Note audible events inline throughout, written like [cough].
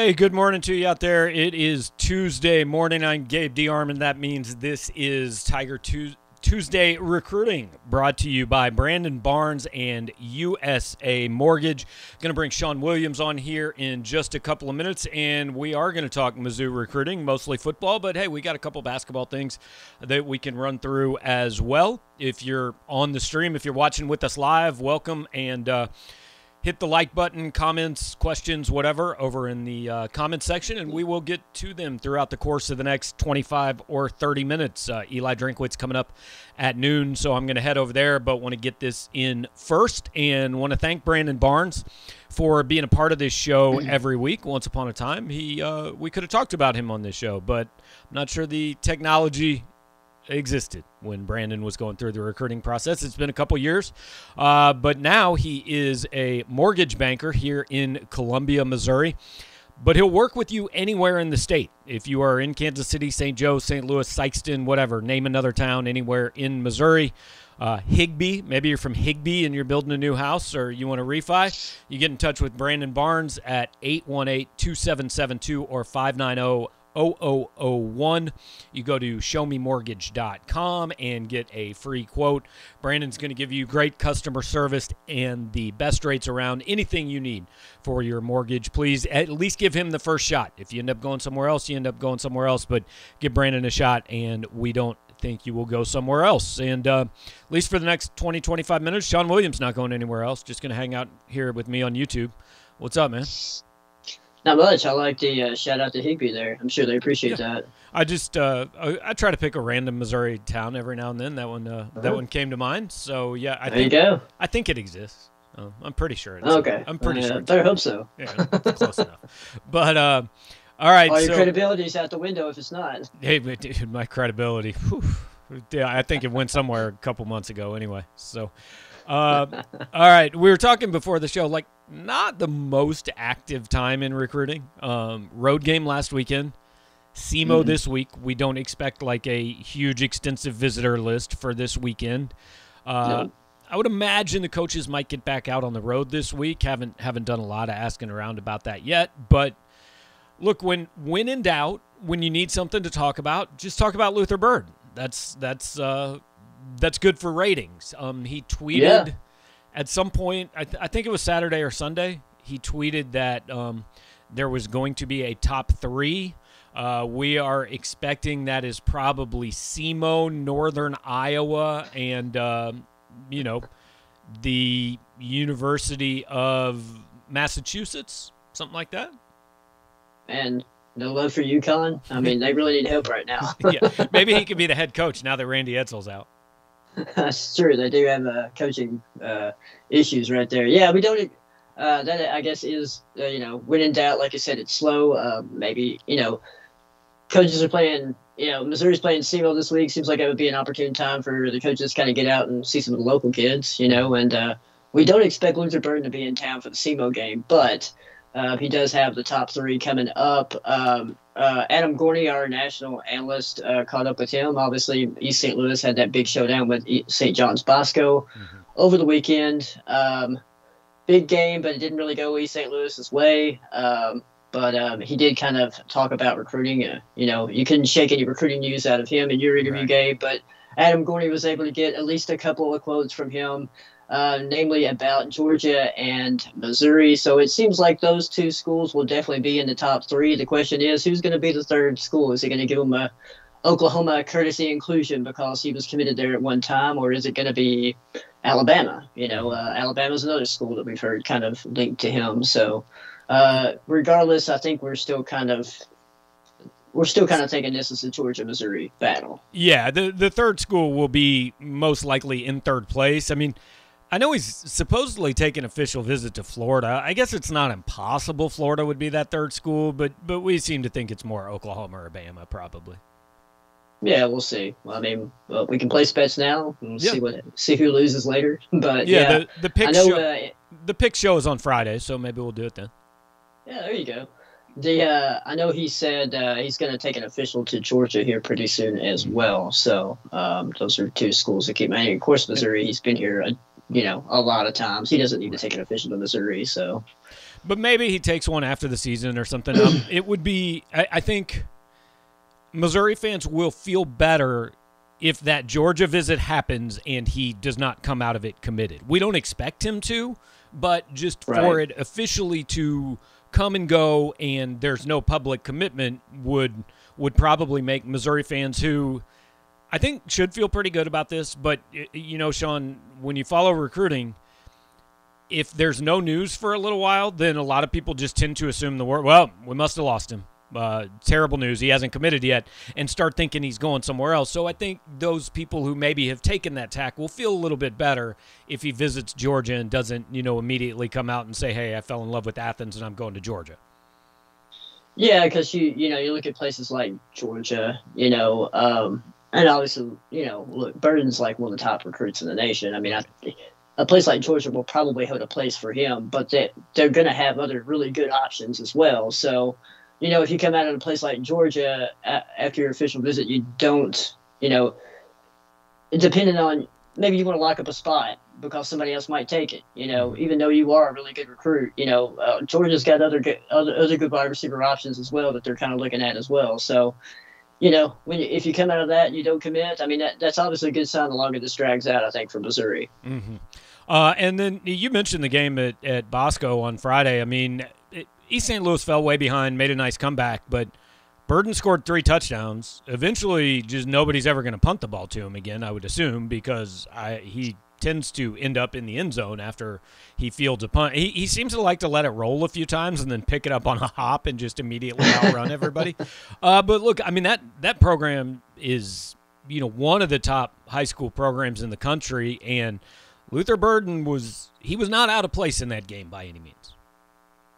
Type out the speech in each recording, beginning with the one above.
Hey, good morning to you out there. It is Tuesday morning. I'm Gabe DeArmond, and that means this is Tiger Tuesday Recruiting, brought to you by Brandon Barnes and USA Mortgage. Going to bring Sean Williams on here in just a couple of minutes, and we are going to talk Mizzou recruiting, mostly football, but hey, we got a couple basketball things that we can run through as well. If you're on the stream, if you're watching with us live, welcome, and uh, hit the like button, comments, questions, whatever, over in the uh, comment section, and we will get to them throughout the course of the next 25 or 30 minutes. Uh, Eli Drinkwitz coming up at noon, so I'm going to head over there, but want to get this in first and want to thank Brandon Barnes for being a part of this show [clears throat] every week. Once upon a time, he uh, we could have talked about him on this show, but I'm not sure the technology existed when Brandon was going through the recruiting process. It's been a couple years, uh, but now he is a mortgage banker here in Columbia, Missouri. But he'll work with you anywhere in the state. If you are in Kansas City, St. Joe, St. Louis, Sikeston, whatever, name another town anywhere in Missouri. Uh, Higbee, maybe you're from Higbee and you're building a new house or you want to refi, you get in touch with Brandon Barnes at 818 2772 or 590 0001. You go to showmemortgage.com and get a free quote. Brandon's going to give you great customer service and the best rates around anything you need for your mortgage. Please at least give him the first shot. If you end up going somewhere else, you end up going somewhere else, but give Brandon a shot and we don't think you will go somewhere else. And uh, at least for the next 20, 25 minutes, Sean Williams not going anywhere else, just going to hang out here with me on YouTube. What's up, man? Not much. I like the uh, shout out to Higbee there. I'm sure they appreciate yeah. that. I just uh, I, I, try to pick a random Missouri town every now and then. That one uh, uh-huh. that one came to mind. So yeah, I there think you go. I think it exists. Uh, I'm pretty sure. It's, okay. I'm pretty sure. I hope so. Yeah, close enough. But uh, all right. All your so, credibility's out the window if it's not. Hey, dude, my credibility. Whew, yeah, I think it went somewhere a couple months ago. Anyway, so. Uh, [laughs] all right, we were talking before the show, like not the most active time in recruiting. Um, road game last weekend, SEMO mm-hmm. this week. We don't expect like a huge, extensive visitor list for this weekend. Uh, no. I would imagine the coaches might get back out on the road this week. haven't haven't done a lot of asking around about that yet. But look, when when in doubt, when you need something to talk about, just talk about Luther Burden. That's that's uh, that's good for ratings. Um, he tweeted yeah. At some point, I, th- I, think it was Saturday or Sunday. He tweeted that um, there was going to be a top three. Uh, we are expecting that is probably SEMO, Northern Iowa, and uh, you know the University of Massachusetts, something like that. And no love for UConn. I mean, they really need help right now. [laughs] yeah, maybe he could be the head coach now that Randy Edsall's out. [laughs] That's true. They do have uh, coaching uh, issues right there. Yeah, we don't. Uh, that I guess is uh, you know when in doubt, like I said, it's slow. Um, maybe you know coaches are playing. You know, Missouri's playing SEMO this week. Seems like it would be an opportune time for the coaches to kind of get out and see some of the local kids. You know, and uh, we don't expect Luther Burden to be in town for the SEMO game, but uh, he does have the top three coming up. Um, uh, Adam Gorney, our national analyst, uh, caught up with him. Obviously, East St. Louis had that big showdown with St. John's Bosco mm-hmm. over the weekend. Um, big game, but it didn't really go East St. Louis's way. Um, but um, he did kind of talk about recruiting. Uh, you know, you couldn't shake any recruiting news out of him in your interview, right. Gabe, but Adam Gorney was able to get at least a couple of quotes from him uh, namely about Georgia and Missouri. So it seems like those two schools will definitely be in the top three. The question is, who's going to be the third school? Is it going to give them a Oklahoma courtesy inclusion because he was committed there at one time, or is it going to be Alabama? You know, uh, Alabama's another school that we've heard kind of linked to him. So uh, regardless, I think we're still kind of we're still kind of taking this as a Georgia Missouri battle. Yeah, the the third school will be most likely in third place. I mean, I know he's supposedly taking an official visit to Florida. I guess it's not impossible Florida would be that third school, but but we seem to think it's more Oklahoma or Bama probably. Yeah, we'll see. Well, I mean, well, we can place bets now and yeah. see what see who loses later. [laughs] But yeah, yeah the, the pick know, show, uh, the pick show is on Friday, so maybe we'll do it then. Yeah, there you go. The uh, I know he said uh, he's going to take an official to Georgia here pretty soon as well. So um, those are two schools to keep. Mean, of course, Missouri. He's been here a you know, a lot of times. He doesn't need to take an official to Missouri, so. but maybe he takes one after the season or something. Um, [clears throat] it would be, I, I think, Missouri fans will feel better if that Georgia visit happens and he does not come out of it committed. We don't expect him to, but just right. for it officially to come and go and there's no public commitment would would probably make Missouri fans who I think should feel pretty good about this, but you know, Sean, when you follow recruiting, if there's no news for a little while, then a lot of people just tend to assume the word. Well, we must have lost him. Uh, terrible news. He hasn't committed yet, and start thinking he's going somewhere else. So I think those people who maybe have taken that tack will feel a little bit better if he visits Georgia and doesn't, you know, immediately come out and say, "Hey, I fell in love with Athens and I'm going to Georgia." Yeah, because you you know you look at places like Georgia, you know, um, and obviously you know look, Burden's like one of the top recruits in the nation. I mean, I, a place like Georgia will probably hold a place for him, but they they're going to have other really good options as well. So, you know, if you come out of a place like Georgia after your official visit, you don't, you know, depending on maybe you want to lock up a spot because somebody else might take it. You know, mm-hmm. even though you are a really good recruit, you know, uh, Georgia's got other good other, other good wide receiver options as well that they're kind of looking at as well. So, you know, when you, if you come out of that and you don't commit, I mean, that, that's obviously a good sign. The longer this drags out, I think for Missouri. Mm-hmm. Uh, and then you mentioned the game at, at Bosco on Friday. I mean, it, East St. Louis fell way behind, made a nice comeback, but Burden scored three touchdowns. Eventually, just nobody's ever going to punt the ball to him again, I would assume, because I, he tends to end up in the end zone after he fields a punt. He, he seems to like to let it roll a few times and then pick it up on a hop and just immediately outrun everybody. [laughs] Uh, but look, I mean that that program is you know one of the top high school programs in the country, and Luther Burden was he was not out of place in that game by any means.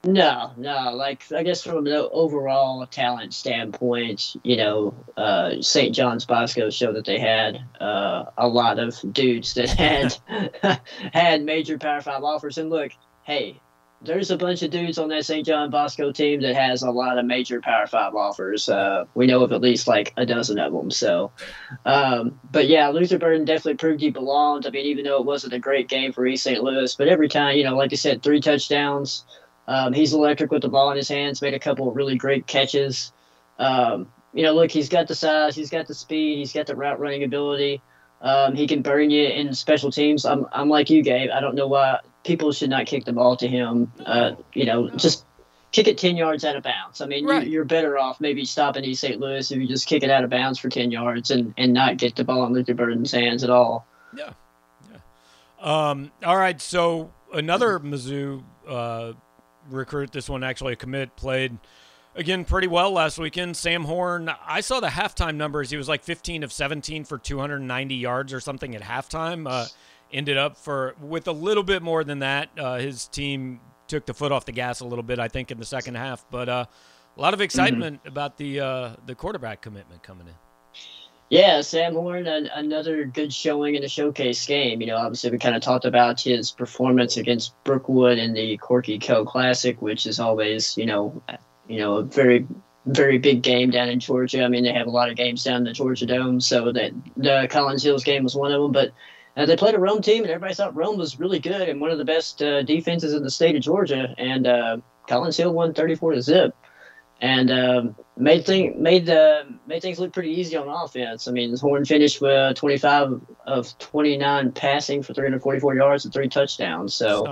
No, no. Like I guess from an overall talent standpoint, you know, uh, St. John's Bosco showed that they had uh, a lot of dudes that [laughs] had [laughs] had major Power Five offers. And look, hey, there's a bunch of dudes on that St. John Bosco team that has a lot of major Power Five offers. Uh, we know of at least like a dozen of them. So, um, but yeah, Luther Burden definitely proved he belonged. I mean, even though it wasn't a great game for East St. Louis, but every time, you know, like I said, three touchdowns. Um, he's electric with the ball in his hands. Made a couple of really great catches. Um, you know, look, he's got the size, he's got the speed, he's got the route running ability. Um, he can burn you in special teams. I'm, I'm like you, Gabe. I don't know why people should not kick the ball to him. Uh, you know, just kick it 10 yards out of bounds. I mean, right. you, are better off maybe stopping East St. Louis if you just kick it out of bounds for 10 yards and, and not get the ball in Luther Burden's hands at all. Yeah. Yeah. Um, all right. So another Mizzou uh, recruit. This one actually a commit played again pretty well last weekend. Sam Horn, I saw the halftime numbers. He was like 15 of 17 for 290 yards or something at halftime. Uh, ended up for with a little bit more than that. Uh, his team took the foot off the gas a little bit, I think, in the second half. But uh, a lot of excitement mm-hmm. about the uh, the quarterback commitment coming in. Yeah, Sam Horn, another good showing in a showcase game. You know, obviously we kind of talked about his performance against Brookwood in the Corky Kell Classic, which is always, you know, you know, a very very big game down in Georgia. I mean, they have a lot of games down in the Georgia Dome, so that the Collins Hills game was one of them. But uh, they played a Rome team, and everybody thought Rome was really good and one of the best uh, defenses in the state of Georgia. And uh, Collins Hill won 34 to zip and um, made thing made the made things look pretty easy on offense. I mean, Horn finished with 25 of 29 passing for 344 yards and three touchdowns. So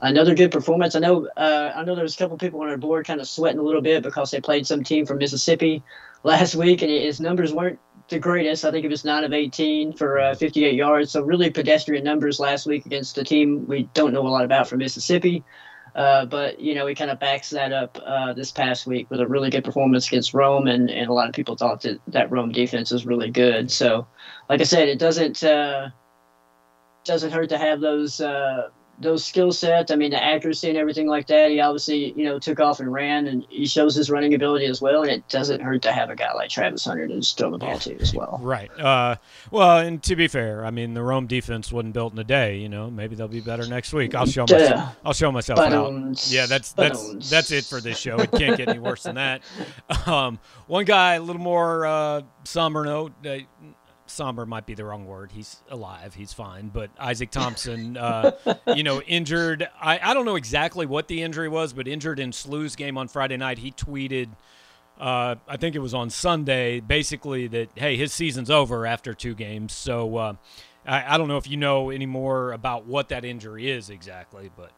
another good performance. I know uh, I know there was a couple people on our board kind of sweating a little bit because they played some team from Mississippi last [laughs] week, and his numbers weren't the greatest. I think it was 9 of 18 for uh, 58 yards. So really pedestrian numbers last week against a team we don't know a lot about from Mississippi. Uh, but you know, he kind of backs that up uh, this past week with a really good performance against Rome, and, and a lot of people thought that that Rome defense was really good. So, like I said, it doesn't uh, doesn't hurt to have those uh, those skill sets. I mean, the accuracy and everything like that. He obviously, you know, took off and ran, and he shows his running ability as well. And it doesn't hurt to have a guy like Travis Hunter to throw the ball to as well. Right. Uh, well, and to be fair, I mean, the Rome defense wasn't built in a day. You know, maybe they'll be better next week. I'll show myself. Yeah. I'll show myself out. Yeah, that's that's that's it for this show. It can't get any worse than that. [laughs] Um, one guy, a little more uh, summer note. Uh, somber might be the wrong word. He's alive. He's fine. But Isaac Thompson, uh, [laughs] you know, injured. I, I don't know exactly what the injury was, but injured in SLU's game on Friday night. He tweeted, uh, I think it was on Sunday, basically that, hey, his season's over after two games. So uh, I, I don't know if you know any more about what that injury is exactly, but.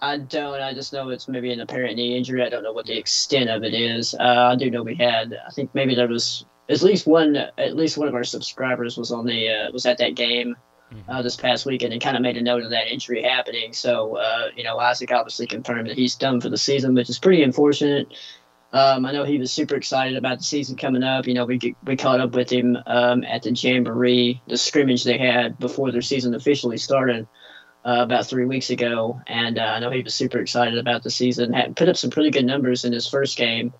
I don't. I just know it's maybe an apparent knee injury. I don't know what the extent of it is. Uh, I do know we had. I think maybe there was at least one. At least one of our subscribers was on the uh, was at that game mm-hmm. uh, this past weekend and kind of made a note of that injury happening. So uh, you know, Isaac obviously confirmed that he's done for the season, which is pretty unfortunate. Um, I know he was super excited about the season coming up. You know, we we caught up with him um, at the jamboree, the scrimmage they had before their season officially started uh, about three weeks ago, and uh, I know he was super excited about the season. Had put up some pretty good numbers in his first game,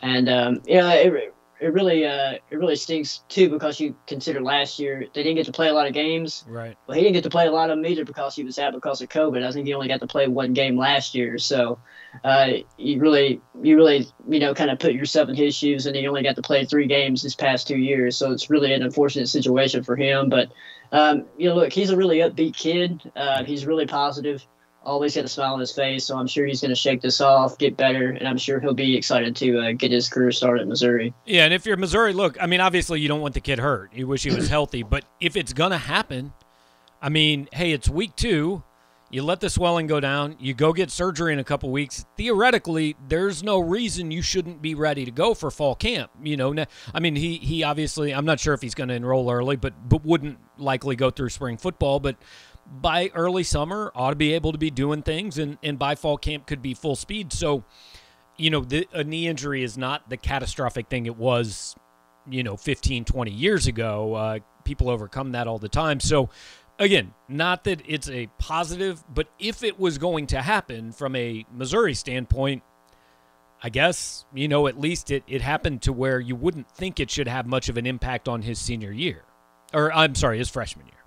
and um, yeah, it, it really uh, it really stinks too because you consider last year they didn't get to play a lot of games. Right. Well, he didn't get to play a lot of them either because he was out because of COVID. I think he only got to play one game last year. So uh, you really you really you know kind of put yourself in his shoes, and he only got to play three games this past two years. So it's really an unfortunate situation for him. But um, you know, look, he's a really upbeat kid. Uh, he's really positive always got a smile on his face. So I'm sure he's going to shake this off, get better, and I'm sure he'll be excited to uh, get his career started at Missouri. Yeah, and if you're Missouri, look, I mean, obviously you don't want the kid hurt. You wish he was healthy, but if it's going to happen, I mean, hey, it's week two. You let the swelling go down. You go get surgery in a couple weeks. Theoretically, there's no reason you shouldn't be ready to go for fall camp. You know, I mean, he he obviously, I'm not sure if he's going to enroll early, but but wouldn't likely go through spring football. But by early summer ought to be able to be doing things, and, and by fall camp could be full speed. So, you know, the, a knee injury is not the catastrophic thing it was, you know, 15, 20 years ago. Uh, people overcome that all the time. So, again, not that it's a positive, but if it was going to happen from a Missouri standpoint, I guess, you know, at least it, it happened to where you wouldn't think it should have much of an impact on his senior year. Or, I'm sorry, his freshman year.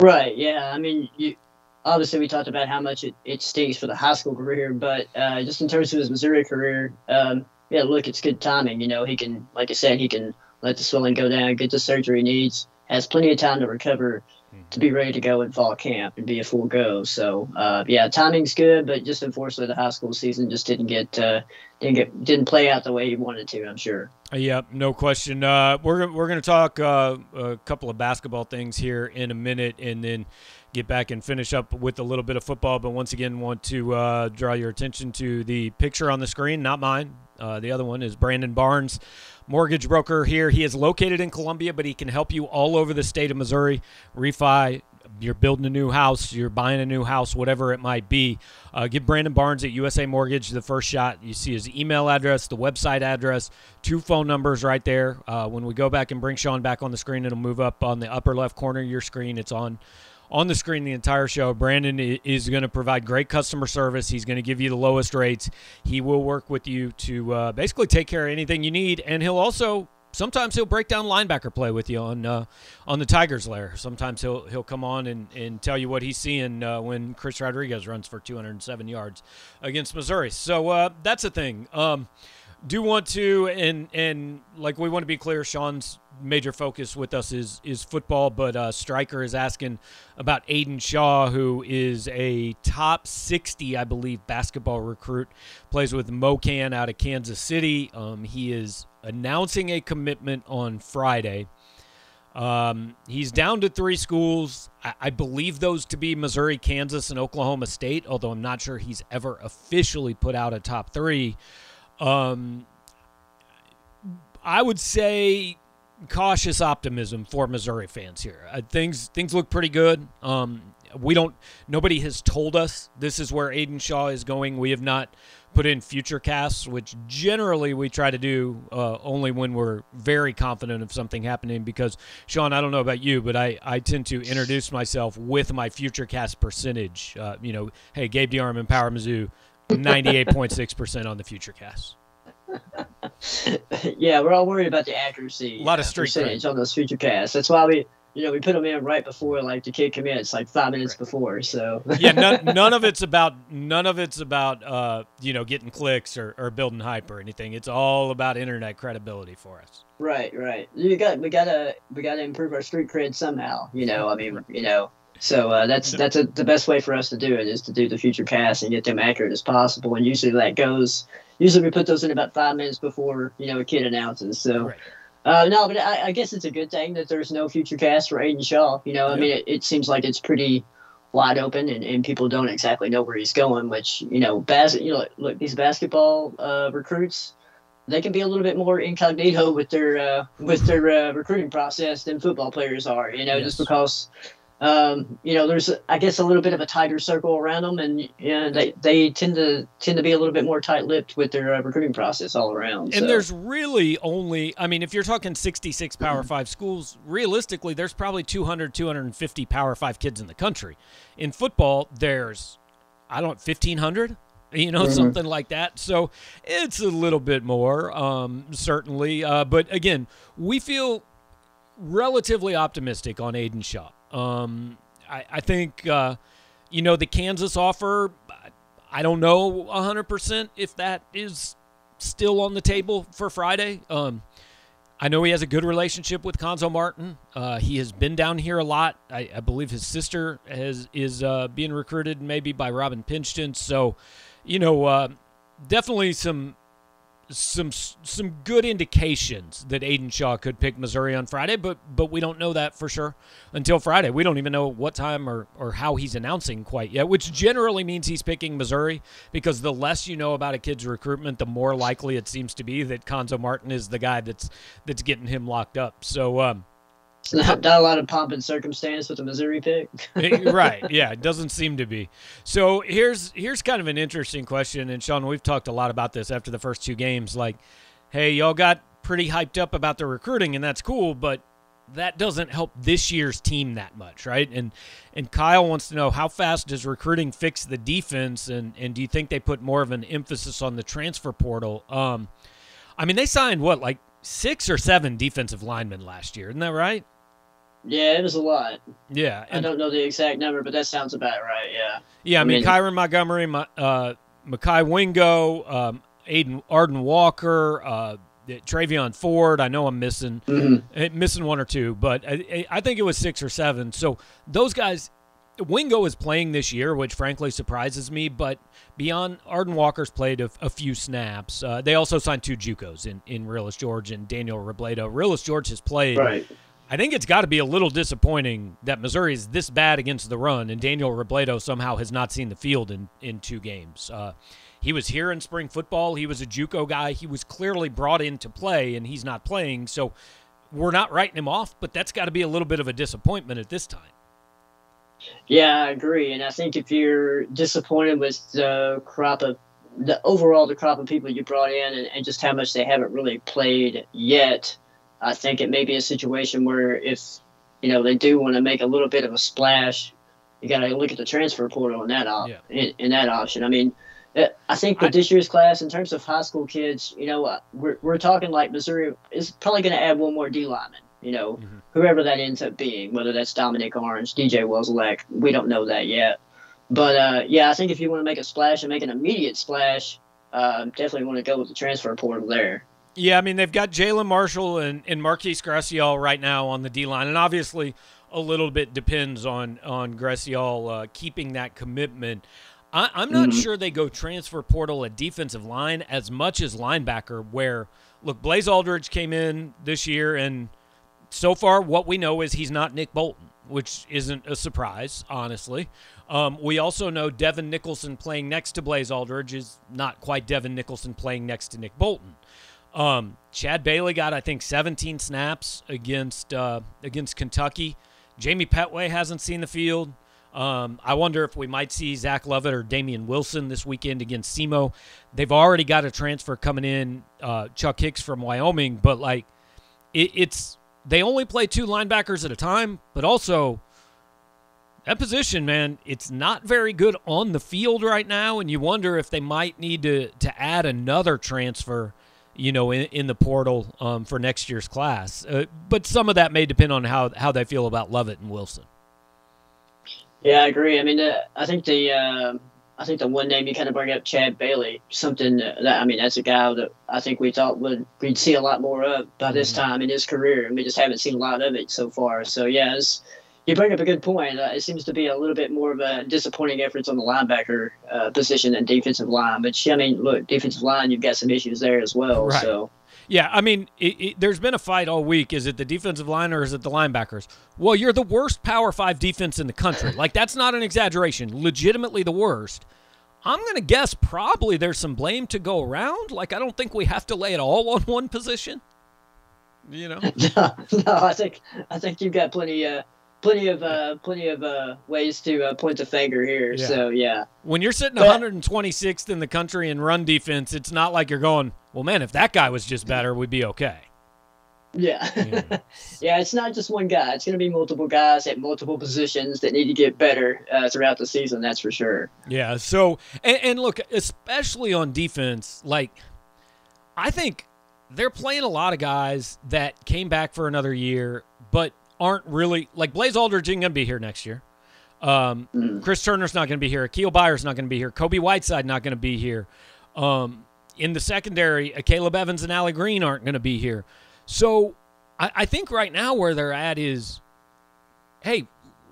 Right. Yeah. I mean, you, obviously we talked about how much it, it stinks for the high school career, but uh, just in terms of his Missouri career, um, yeah, look, it's good timing. You know, he can, like I said, he can let the swelling go down, get the surgery he needs, has plenty of time to recover to be ready to go in fall camp and be a full go. So uh, yeah, timing's good, but just unfortunately the high school season just didn't get uh, didn't get didn't play out the way you wanted to. I'm sure. Uh, yeah, no question. Uh, we're we're going to talk uh, a couple of basketball things here in a minute, and then get back and finish up with a little bit of football. But once again, want to uh, draw your attention to the picture on the screen, not mine. the other one is Brandon Barnes mortgage broker here. He is located in Columbia, but he can help you all over the state of Missouri. Refi, you're building a new house, you're buying a new house, whatever it might be. Uh, give Brandon Barnes at USA Mortgage the first shot. You see his email address, the website address, two phone numbers right there. Uh, when we go back and bring Sean back on the screen, it'll move up on the upper left corner of your screen. It's on on the screen the entire show. Brandon is going to provide great customer service. He's going to give you the lowest rates. He will work with you to uh, basically take care of anything you need, and he'll also sometimes he'll break down linebacker play with you on uh, on the Tigers lair. Sometimes he'll he'll come on and, and tell you what he's seeing uh, when Chris Rodriguez runs for 207 yards against Missouri. So uh, that's a thing. Um, do want to and and like we want to be clear sean's major focus with us is is football but uh, striker is asking about aidan shaw who is a top 60 i believe basketball recruit plays with mocan out of kansas city um, he is announcing a commitment on friday um, he's down to three schools. I, I, believe those to be Missouri, Kansas, and Oklahoma State, although I'm not sure he's ever officially put out a top three. Um, I would say cautious optimism for Missouri fans here. Uh, things things look pretty good. Um, we don't. Nobody has told us this is where Aidan Shaw is going. We have not put in future casts, which generally we try to do uh, only when we're very confident of something happening. Because Sean, I don't know about you, but I, I tend to introduce myself with my future cast percentage. Uh, you know, hey, Gabe DeArmond, Power Mizzou, 98.6% on the future cast. [laughs] yeah, we're all worried about the accuracy. A lot of street percentage cred. on those future casts. That's why we you know, we put them in right before like the kid commits, like five minutes before. So yeah, none, [laughs] none of it's about none of it's about uh, you know getting clicks or, or building hype or anything. It's all about internet credibility for us. Right, right. You got we gotta we gotta improve our street cred somehow. You know, I mean, you know. So uh, that's that's a, the best way for us to do it is to do the future cast and get them accurate as possible. And usually that goes. Usually we put those in about five minutes before you know a kid announces. So. Right. Uh, no, but I, I, guess it's a good thing that there's no future cast for Aidan Shaw. You know, I mean, it, it, seems like it's pretty wide open, and, and people don't exactly know where he's going. Which you know, bas- you know, look, these basketball uh, recruits, they can be a little bit more incognito with their uh, with their uh, recruiting process than football players are. You know, yes. just because um, you know, there's I guess a little bit of a tighter circle around them, and know, they they tend to tend to be a little bit more tight-lipped with their uh, recruiting process all around. And so. there's really only, I mean, if you're talking 66 Power mm-hmm. Five schools, realistically, there's probably 200, 250 Power Five kids in the country. In football, there's I don't 1,500 you know, mm-hmm. something like that. So it's a little bit more, um, certainly. Uh, but again, we feel relatively optimistic on Aidan Shaw. Um, I, I think, uh, you know, the Kansas offer, I don't know 100% if that is still on the table for Friday. Um, I know he has a good relationship with Cuonzo Martin. Uh, he has been down here a lot. I, I believe his sister has is uh, being recruited maybe by Robin Pingeton. So, you know, uh, definitely some some some good indications that Aidan Shaw could pick Missouri on Friday, but but we don't know that for sure until Friday. We don't even know what time or, or how he's announcing quite yet, which generally means he's picking Missouri because the less you know about a kid's recruitment, the more likely it seems to be that Cuonzo Martin is the guy that's that's getting him locked up. So um, not, not a lot of pomp and circumstance with the Missouri pick. [laughs] right. [laughs] Yeah, it doesn't seem to be. So here's here's kind of an interesting question, and Sean, we've talked a lot about this after the first two games. Like, hey, y'all got pretty hyped up about the recruiting, and that's cool, but that doesn't help this year's team that much, right? And and Kyle wants to know how fast does recruiting fix the defense, and and do you think they put more of an emphasis on the transfer portal? Um, I mean, they signed what like six or seven defensive linemen last year, isn't that right? Yeah, it was a lot. Yeah, I don't know the exact number, but that sounds about right. Yeah. Yeah, I, I mean, mean Kyran Montgomery, uh, Mekhi Wingo, um, Aiden Arden Walker, uh, Travion Ford. I know I'm missing mm-hmm. Eh, missing one or two, but I, I think it was six or seven. So those guys, Wingo is playing this year, which frankly surprises me. But beyond Arden Walker's played a, a few snaps. Uh, they also signed two JUCOs in in Realus George and Daniel Robledo. Realus George has played. Right I think it's got to be a little disappointing that Missouri is this bad against the run, and Daniel Robledo somehow has not seen the field in, in two games. Uh, he was here in spring football. He was a JUCO guy. He was clearly brought in to play, and he's not playing. So we're not writing him off, but that's got to be a little bit of a disappointment at this time. Yeah, I agree. And I think if you're disappointed with the crop of the overall the crop of people you brought in and, and just how much they haven't really played yet, I think it may be a situation where if you know they do want to make a little bit of a splash, you got to look at the transfer portal in that op- yeah. in, in, that option. I mean, uh, I think with I, this year's class, in terms of high school kids, you know, uh, we're we're talking like Missouri is probably going to add one more D lineman. You know, mm-hmm. whoever that ends up being, whether that's Dominic Orange, DJ Wesolak, we don't know that yet. But uh, yeah, I think if you want to make a splash and make an immediate splash, uh, definitely want to go with the transfer portal there. Yeah, I mean they've got Jalen Marshall and, and Marquise Gracial right now on the D line, and obviously a little bit depends on on Gracial uh, keeping that commitment. I, am not mm-hmm. sure they go transfer portal at defensive line as much as linebacker. Where look, Blaze Alldredge came in this year, and so far what we know is he's not Nick Bolton, which isn't a surprise, honestly. Um, we also know Devin Nicholson playing next to Blaze Alldredge is not quite Devin Nicholson playing next to Nick Bolton. Um, Chad Bailey got I think 17 snaps against uh, against Kentucky. Jamie Petway hasn't seen the field. Um, I wonder if we might see Zach Lovett or Damian Wilson this weekend against SEMO. They've already got a transfer coming in, uh, Chuck Hicks from Wyoming, but like it, it's they only play two linebackers at a time, but also that position, man, it's not very good on the field right now, and you wonder if they might need to to add another transfer you know, in, in the portal um, for next year's class. Uh, but some of that may depend on how how they feel about Lovett and Wilson. Yeah, I agree. I mean, uh, I think the uh, I think the one name you kind of bring up, Chad Bailey, something that I mean, that's a guy that I think we thought would we'd see a lot more of by this mm-hmm. time in his career, and we just haven't seen a lot of it so far. So yeah, you bring up a good point. Uh, it seems to be a little bit more of a disappointing efforts on the linebacker uh, position than defensive line. But I mean, look, defensive line, you've got some issues there as well. Right. So yeah, I mean, it, it, there's been a fight all week. Is it the defensive line or is it the linebackers? Well, you're the worst Power Five defense in the country. Like that's not an exaggeration. Legitimately the worst. I'm going to guess probably there's some blame to go around. Like I don't think we have to lay it all on one position. You know? [laughs] no, no. I think I think you've got plenty. Uh, plenty of uh, plenty of uh, ways to uh, point the finger here. Yeah. So yeah. When you're sitting but, 126th in the country in run defense, it's not like you're going, well, man, if that guy was just better, we'd be okay. Yeah. Yeah, [laughs] yeah it's not just one guy. It's going to be multiple guys at multiple positions that need to get better uh, throughout the season. That's for sure. Yeah. So, and, and look, especially on defense, like, I think they're playing a lot of guys that came back for another year, but aren't really like Blaze Alldredge isn't going to be here next year. Um, mm. Chris Turner's not to be here. Akial Byers not to be here. Kobie Whiteside not to be here. Um, in the secondary, uh, Caleb Evans and Allie Green aren't to be here. So I, I think right now where they're at is, hey,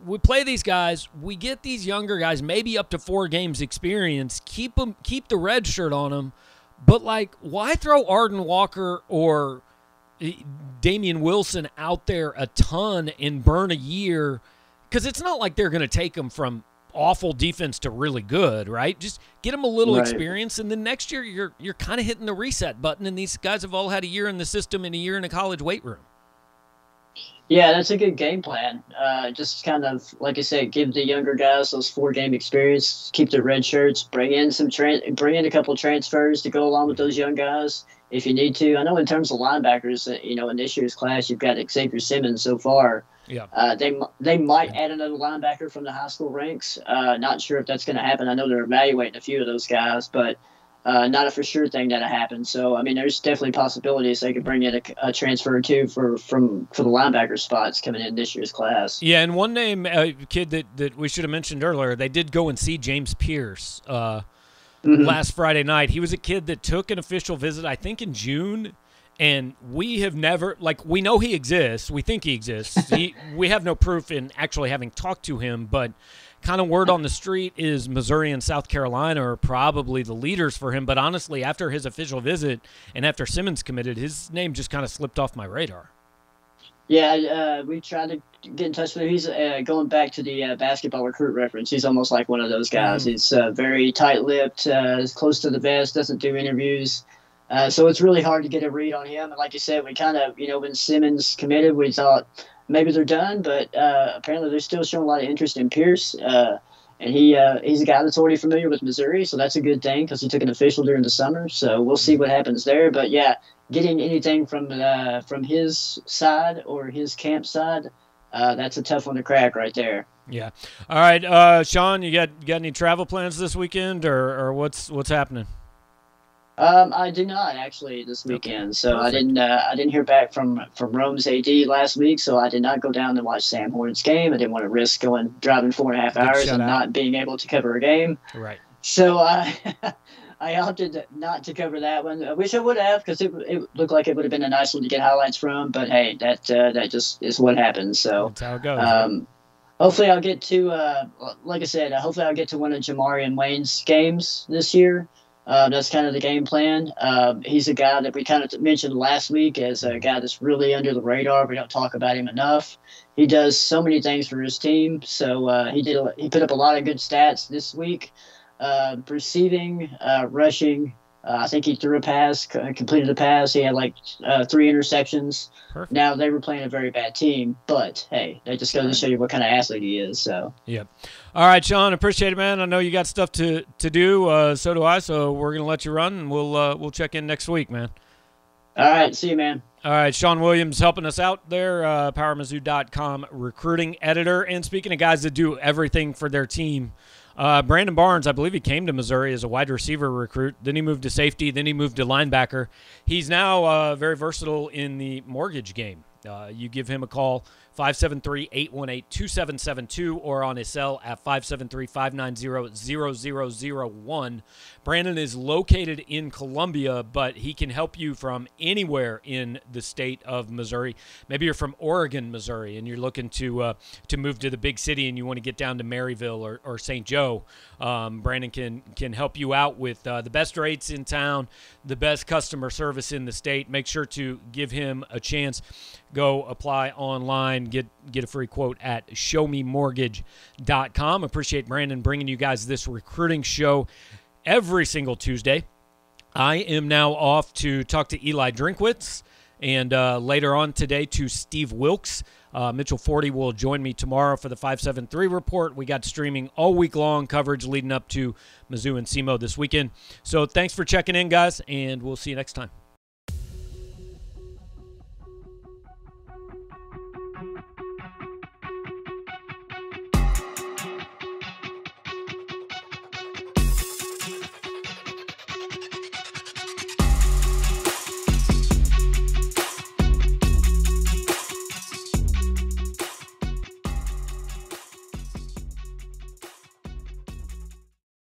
we play these guys. We get these younger guys, maybe up to four games experience. Keep them, keep the red shirt on them. But like, why throw Arden Walker or Damien Wilson out there a ton and burn a year because it's not like they're going to take him from awful defense to really good, right? Just get them a little right. experience, and then next year you're you're kind of hitting the reset button. And these guys have all had a year in the system and a year in a college weight room. Yeah, that's a good game plan. Uh, just kind of like I said, give the younger guys those four game experience, keep the red shirts, bring in some tra- bring in a couple transfers to go along with those young guys if you need to. I know in terms of linebackers, uh, you know, in this year's class, you've got Xavier Simmons so far. Yeah. Uh, they they might add another linebacker from the high school ranks. Uh, not sure if that's going to happen. I know they're evaluating a few of those guys, but uh, not a for sure thing that'll happen. So I mean, there's definitely possibilities they could bring in a, a, transfer or two for from for the linebacker spots coming in this year's class. Yeah, and one name, uh, kid that that we should have mentioned earlier, they did go and see James Pierce. Uh, mm-hmm. last Friday night. He was a kid that took an official visit, I think, in June. And we have never, like, we know he exists. We think he exists. he, we have no proof in actually having talked to him, but kind of word on the street is Missouri and South Carolina are probably the leaders for him. But honestly, after his official visit and after Simmons committed, his name just kind of slipped off my radar. Yeah, uh, we tried to get in touch with him. He's uh, going back to the uh, basketball recruit reference. He's almost like one of those guys. Mm. He's uh, very tight-lipped, uh, close to the vest, doesn't do interviews. Uh, so it's really hard to get a read on him. And like you said, we kind of, you know, when Simmons committed, we thought maybe they're done, but uh, apparently they're still showing a lot of interest in Pierce. and he he's a guy that's already familiar with Missouri, so that's a good thing because he took an official during the summer. So we'll see what happens there. But yeah, getting anything from from his side or his camp side uh, that's a tough one to crack right there. Yeah. All right, uh, Sean, you got got any travel plans this weekend, or, or what's what's happening? Um, I do not actually this weekend, so Perfect. I didn't uh, I didn't hear back from from Rome's AD last week, so I did not go down to watch Sam Horn's game. I didn't want to risk going driving four and a half hours and out. not being able to cover a game. Right. So I [laughs] I opted not to cover that one. I wish I would have because it, it looked like it would have been a nice one to get highlights from. But hey, that uh, that just is what happens. So that's how it goes. Um, hopefully, I'll get to uh, like I said. Uh, hopefully, I'll get to one of Jamari and Wayne's games this year. Uh, that's kind of the game plan. Uh, he's a guy that we kind of mentioned last week as a guy that's really under the radar. We don't talk about him enough. He does so many things for his team. So uh, he did. A, he put up a lot of good stats this week uh, receiving, uh, rushing. Uh, I think he threw a pass, completed a pass. He had like uh, three interceptions. Perfect. Now they were playing a very bad team, but hey, that just goes to show you what kind of athlete he is. So. Yep. All right, Sean. Appreciate it, man. I know you got stuff to to do. Uh, so do I. So we're gonna let you run, and we'll uh, we'll check in next week, man. All right. See you, man. All right, Sean Williams helping us out there, uh, PowerMizzou.com recruiting editor. And speaking of guys that do everything for their team, Uh, Brandon Barnes, I believe he came to Missouri as a wide receiver recruit. Then he moved to safety. Then he moved to linebacker. He's now uh, very versatile in the mortgage game. Uh, you give him a call 573 818 2772 or on his cell at 573 590 0001. Brandon is located in Columbia, but he can help you from anywhere in the state of Missouri. Maybe you're from Oregon, Missouri, and you're looking to uh, to move to the big city and you want to get down to Maryville or, or St. Joe. Um, Brandon can can help you out with uh, the best rates in town, the best customer service in the state. Make sure to give him a chance. Go apply online, get get a free quote at showmemortgage.com. Appreciate Brandon bringing you guys this recruiting show every single Tuesday. I am now off to talk to Eli Drinkwitz and uh, later on today to Steve Wilks. Uh, Mitchell Forde will join me tomorrow for the 573 report. We got streaming all week long coverage leading up to Mizzou and SEMO this weekend. So thanks for checking in, guys, and we'll see you next time.